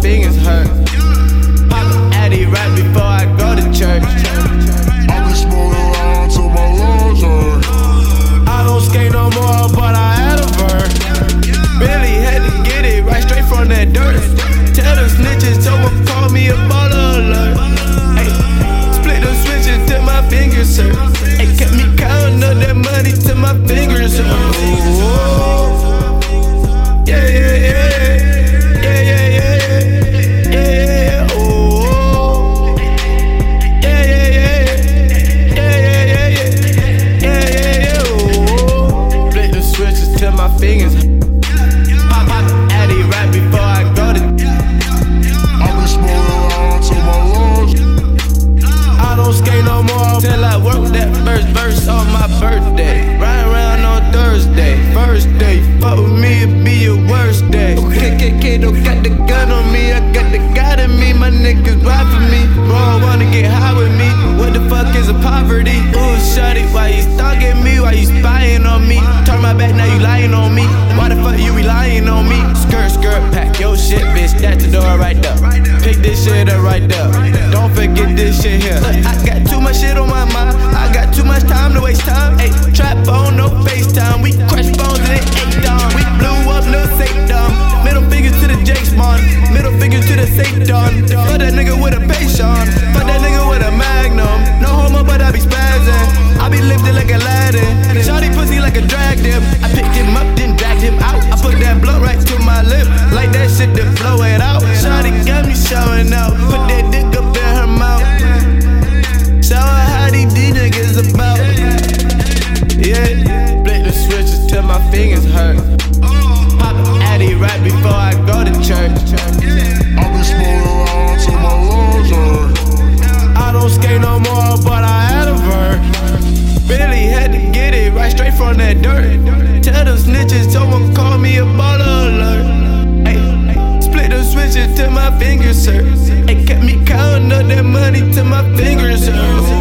Pop an Addy right before I go to church. I be smoking till my lungs hurt. I don't skate no more, but I had a. Billy had to get it right straight from that dirt. Tell snitches, call me a baller alert. Ay, split the switches till my fingers hurt. Ay, kept me counting up that money till my fingers hurt. Fingers. Pop, pop, Addy right before I go to. I be smoking loud till my lungs. I don't skate no more till I work that first verse on my birthday. Ride around on Thursday, first day. Fuck Shit up right there. Don't forget this shit here. Look, I got too much shit on my mind. I got too much time to waste time. Ayy, trap phone, no FaceTime. We crush phones and it ain't down. We blew up, no Satan. Middle fingers to the Jake's Bond. Middle fingers to the Satan. Fuck that nigga with a Patreon. Fuck that nigga with a Magnum. No homo, but I be spazzing. I be lifted like Aladdin. Shawty pussy like a drag them. I picked him up, then dragged him out. I put that blunt right to my lip. Like that shit to flow it out. Shawty got me showing out. Put that dick up in her mouth. Show her how these D niggas about. Yeah, flip the switches till my fingers hurt. Pop Addy right before I go to church. I be smoking loud till my lungs hurt. I don't skate no more, but I had a verse. Billy had to get it right straight from that dirt. Tell them snitches, someone call me a baller alert. Split till my fingers hurt. It kept me counting up that money till my fingers hurt.